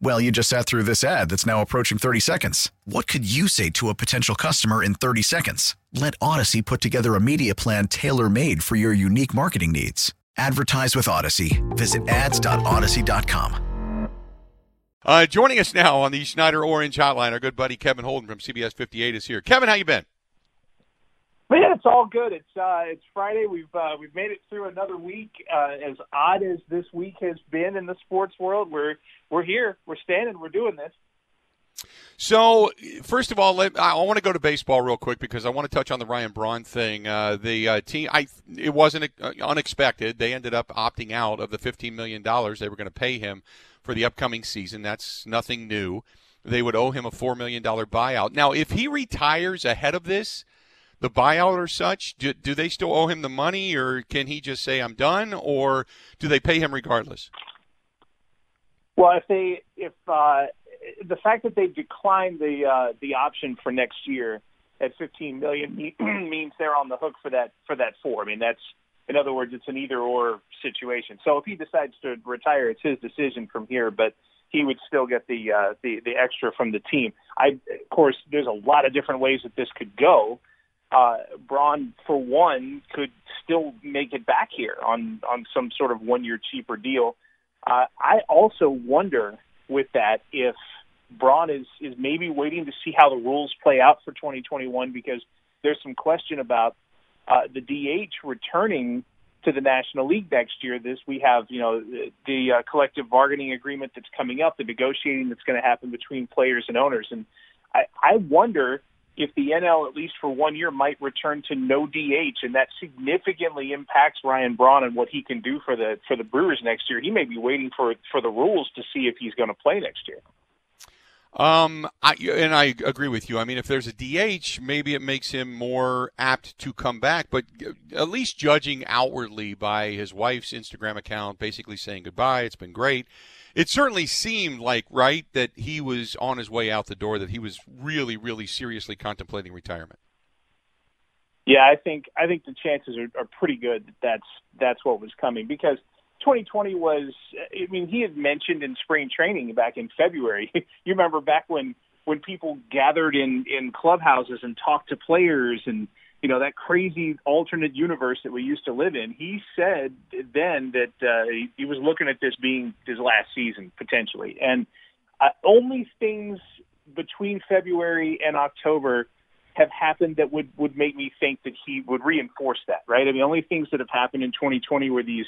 Well, you just sat through this ad that's now approaching 30 seconds. What could you say to a potential customer in 30 seconds? Let Odyssey put together a media plan tailor made for your unique marketing needs. Advertise with Odyssey. Visit ads.odyssey.com. Uh, joining us now on the Schneider Orange Hotline, our good buddy Kevin Holden from CBS 58 is here. Kevin, how you been? Man, it's all good. It's uh, it's Friday. We've uh, we've made it through another week. Uh, as odd as this week has been in the sports world, we're we're here. We're standing. We're doing this. So, first of all, let, I want to go to baseball real quick because I want to touch on the Ryan Braun thing. Uh, the uh, team, I it wasn't uh, unexpected. They ended up opting out of the $15 million they were going to pay him for the upcoming season. That's nothing new. They would owe him a $4 million buyout. Now, if he retires ahead of this, the buyout or such, do, do they still owe him the money or can he just say, I'm done, or do they pay him regardless? Well, if they, if, uh, the fact that they declined the uh, the option for next year at 15 million means they're on the hook for that for that four. I mean, that's in other words, it's an either or situation. So if he decides to retire, it's his decision from here, but he would still get the uh, the the extra from the team. I of course, there's a lot of different ways that this could go. Uh, Braun, for one, could still make it back here on on some sort of one year cheaper deal. Uh, I also wonder with that if Braun is is maybe waiting to see how the rules play out for 2021 because there's some question about uh, the DH returning to the National League next year. This we have, you know, the, the uh, collective bargaining agreement that's coming up, the negotiating that's going to happen between players and owners, and I, I wonder if the NL at least for one year might return to no DH, and that significantly impacts Ryan Braun and what he can do for the for the Brewers next year. He may be waiting for for the rules to see if he's going to play next year. Um, I, and I agree with you. I mean, if there's a DH, maybe it makes him more apt to come back. But at least judging outwardly by his wife's Instagram account, basically saying goodbye, it's been great. It certainly seemed like right that he was on his way out the door. That he was really, really seriously contemplating retirement. Yeah, I think I think the chances are, are pretty good that that's that's what was coming because 2020 was, I mean, he had mentioned in spring training back in February. you remember back when when people gathered in in clubhouses and talked to players and you know that crazy alternate universe that we used to live in. He said then that uh, he, was looking at this being his last season potentially, and uh, only things between February and October have happened that would would make me think that he would reinforce that. Right? I mean, only things that have happened in 2020 were these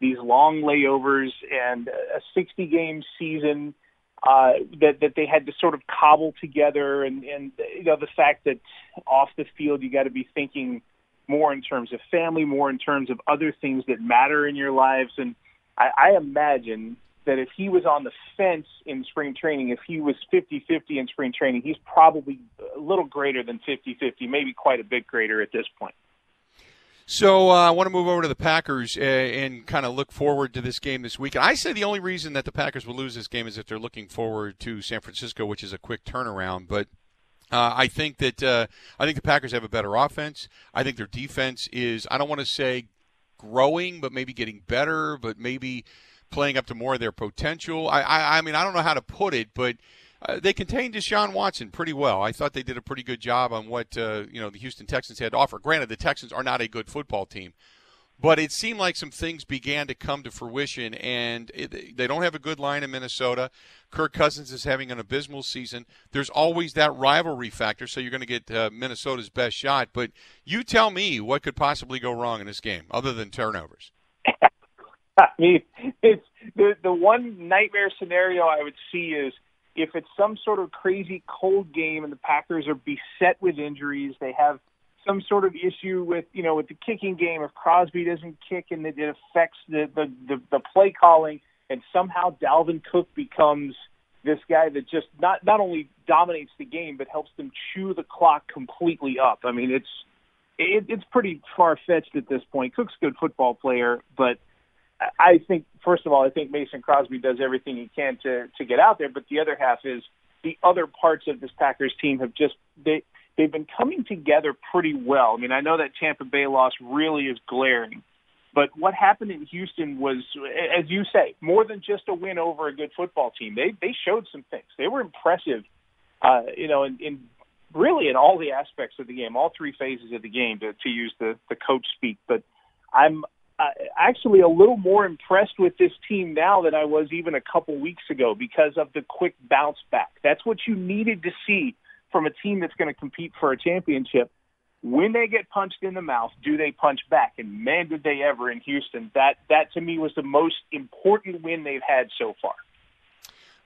these long layovers and a 60 game season uh, that that they had to sort of cobble together, and and you know the fact that off the field you got to be thinking more in terms of family, more in terms of other things that matter in your lives, and I, I imagine that if he was on the fence in spring training, if he was 50-50 in spring training, he's probably a little greater than 50-50, maybe quite a bit greater at this point. So uh, I want to move over to the Packers uh, and kind of look forward to this game this week. And I say the only reason that the Packers will lose this game is if they're looking forward to San Francisco, which is a quick turnaround. But uh, I think that uh, I think the Packers have a better offense. I think their defense is I don't want to say growing, but maybe getting better, but maybe playing up to more of their potential. I I, I mean I don't know how to put it, but uh, they contained Deshaun Watson pretty well. I thought they did a pretty good job on what uh, you know the Houston Texans had to offer. Granted, the Texans are not a good football team, but it seemed like some things began to come to fruition, and it, they don't have a good line in Minnesota. Kirk Cousins is having an abysmal season. There's always that rivalry factor, so you're going to get uh, Minnesota's best shot. But you tell me what could possibly go wrong in this game, other than turnovers. I mean, it's the the one nightmare scenario I would see is if it's some sort of crazy cold game and the Packers are beset with injuries, they have some sort of issue with you know with the kicking game. If Crosby doesn't kick and it affects the the the, the play calling, and somehow Dalvin Cook becomes this guy that just not not only dominates the game but helps them chew the clock completely up. I mean, it's it, it's pretty far fetched at this point. Cook's a good football player, but I think first of all, I think Mason Crosby does everything he can to to get out there. But the other half is the other parts of this Packers team have just they they've been coming together pretty well. I mean, I know that Tampa Bay loss really is glaring, but what happened in Houston was, as you say, more than just a win over a good football team. They they showed some things. They were impressive, uh, you know, in, in really in all the aspects of the game, all three phases of the game, to, to use the the coach speak. But I'm uh, actually a little more impressed with this team now than I was even a couple weeks ago because of the quick bounce back. That's what you needed to see from a team that's going to compete for a championship. When they get punched in the mouth, do they punch back? And man, did they ever in Houston. That that to me was the most important win they've had so far.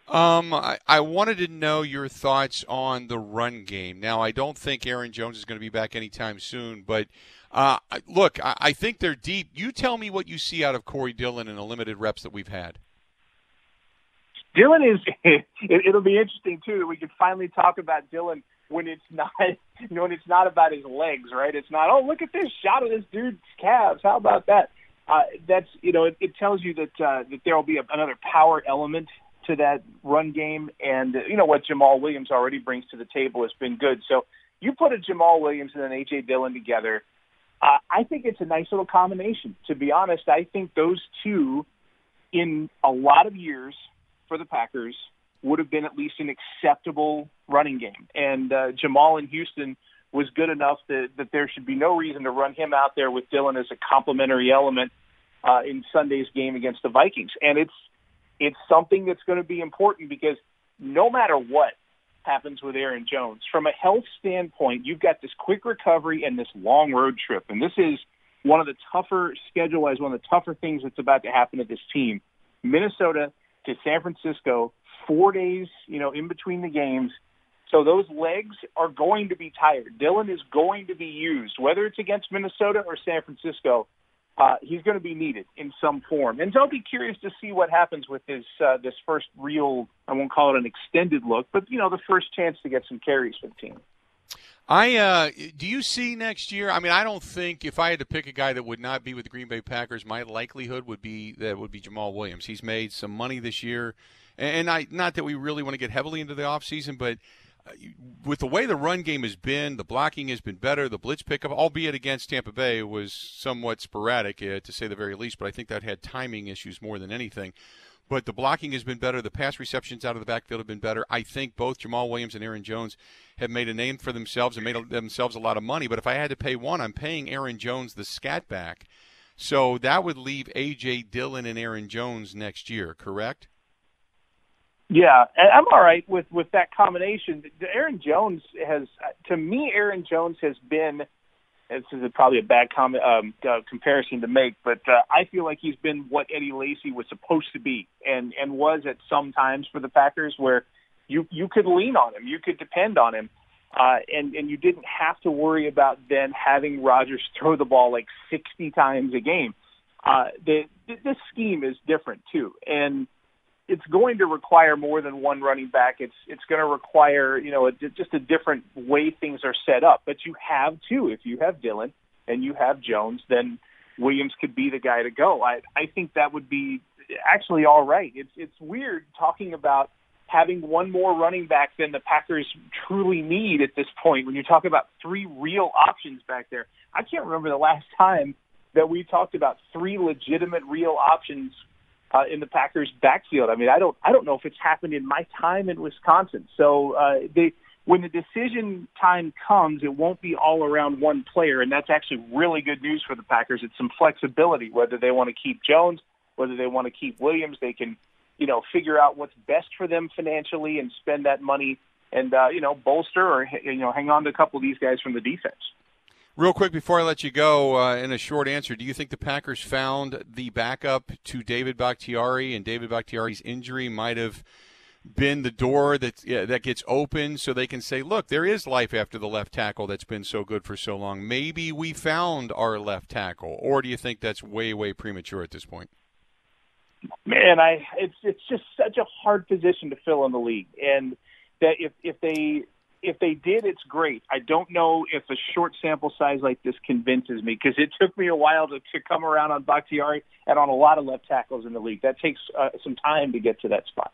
Um, I, I wanted to know your thoughts on the run game. Now, I don't think Aaron Jones is going to be back anytime soon, but uh, look, I, I think they're deep. You tell me what you see out of Corey Dillon in the limited reps that we've had. Dillon is. It, it'll be interesting too that we can finally talk about Dillon when it's not, you know, when it's not about his legs, right? It's not. Oh, look at this shot of this dude's calves. How about that? Uh, that's you know, it, it tells you that uh, that there will be a, another power element to that run game, and uh, you know what Jamaal Williams already brings to the table has been good. So you put a Jamaal Williams and an AJ Dillon together. Uh, I think it's a nice little combination. To be honest, I think those two, in a lot of years, for the Packers would have been at least an acceptable running game. And uh, Jamaal in Houston was good enough that, that there should be no reason to run him out there with Dillon as a complementary element uh, in Sunday's game against the Vikings. And it's it's something that's going to be important because no matter what happens with Aaron Jones, from a health standpoint, you've got this quick recovery and this long road trip, and this is one of the tougher schedule-wise, one of the tougher things that's about to happen to this team. Minnesota to San Francisco, four days, you know, in between the games. So those legs are going to be tired. Dillon is going to be used, whether it's against Minnesota or San Francisco. Uh, he's going to be needed in some form, and I'll be curious to see what happens with this uh, this first real. I won't call it an extended look, but you know, the first chance to get some carries for the team. I uh, do you see next year? I mean, I don't think if I had to pick a guy that would not be with the Green Bay Packers, my likelihood would be that would be Jamaal Williams. He's made some money this year, and I not that we really want to get heavily into the offseason, but with the way the run game has been, the blocking has been better. The blitz pickup, albeit against Tampa Bay, was somewhat sporadic uh, to say the very least. But I think that had timing issues more than anything but the blocking has been better. The pass receptions out of the backfield have been better. I think both Jamaal Williams and Aaron Jones have made a name for themselves and made themselves a lot of money. But if I had to pay one, I'm paying Aaron Jones the scat back. So that would leave A.J. Dillon and Aaron Jones next year, correct? Yeah, I'm all right with with that combination. Aaron Jones has, to me, Aaron Jones has been this is probably a bad comment, um, uh, comparison to make, but uh, I feel like he's been what Eddie Lacy was supposed to be, and and was at some times for the Packers, where you you could lean on him, you could depend on him, uh, and and you didn't have to worry about then having Rodgers throw the ball like 60 times a game. Uh, the this scheme is different too, and it's going to require more than one running back. It's it's going to require you know a, just a different way things are set up. But you have two. If you have Dillon and you have Jones, then Williams could be the guy to go. I I think that would be actually all right. It's it's weird talking about having one more running back than the Packers truly need at this point. When you talk about three real options back there, I can't remember the last time that we talked about three legitimate real options uh, in the Packers backfield. I mean, I don't I don't know if it's happened in my time in Wisconsin. So uh, they when the decision time comes, it won't be all around one player, and that's actually really good news for the Packers. It's some flexibility, whether they want to keep Jones, whether they want to keep Williams, they can, you know, figure out what's best for them financially and spend that money and uh, you know bolster or you know hang on to a couple of these guys from the defense. Real quick before I let you go, uh, in a short answer, do you think the Packers found the backup to David Bakhtiari and David Bakhtiari's injury might have been the door that yeah, that gets open so they can say, look, there is life after the left tackle that's been so good for so long. Maybe we found our left tackle, or do you think that's way way premature at this point? Man, I it's it's just such a hard position to fill in the league, and that if if they if they did, it's great. I don't know if a short sample size like this convinces me because it took me a while to, to come around on Bakhtiari and on a lot of left tackles in the league. That takes uh, some time to get to that spot.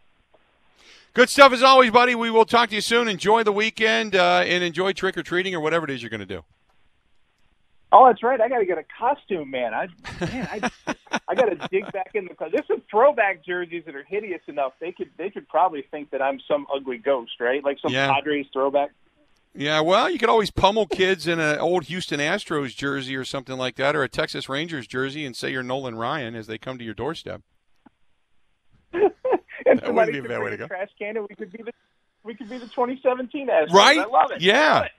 Good stuff as always, buddy. We will talk to you soon. Enjoy the weekend uh, and enjoy trick or treating or whatever it is you're going to do. Oh, that's right. I got to get a costume, man. I man, I, I got to dig back in the. closet. There's some throwback jerseys that are hideous enough. They could they could probably think that I'm some ugly ghost, right? Like some yeah. Padres throwback. Yeah, well, you could always pummel kids in an old Houston Astros jersey or something like that, or a Texas Rangers jersey, and say you're Nolan Ryan as they come to your doorstep. and that could bring a bad way to go. trash can, and we could be the we could be the 2017 Astros. Right? I love it. Yeah. Love it.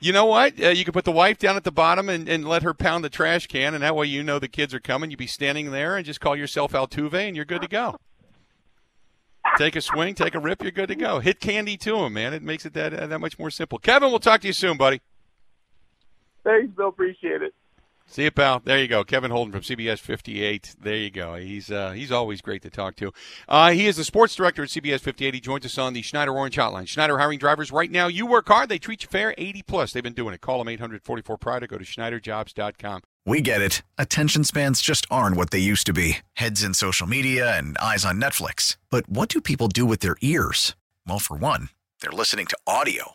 You know what? Uh, you could put the wife down at the bottom and, and let her pound the trash can, and that way you know the kids are coming. You'd be standing there and just call yourself Altuve, and you're good to go. take a swing, take a rip, you're good to go. Hit candy to them, man. It makes it that uh, that much more simple. Kevin, we'll talk to you soon, buddy. Thanks, Bill. Appreciate it. See you, pal. There you go. Kevin Holden from CBS 58. There you go. He's uh, he's always great to talk to. Uh, he is the sports director at CBS 58. He joins us on the Schneider Orange Hotline. Schneider hiring drivers right now. You work hard. They treat you fair. 80 plus. They've been doing it. Call them 844 Pride or go to SchneiderJobs.com. We get it. Attention spans just aren't what they used to be heads in social media and eyes on Netflix. But what do people do with their ears? Well, for one, they're listening to audio.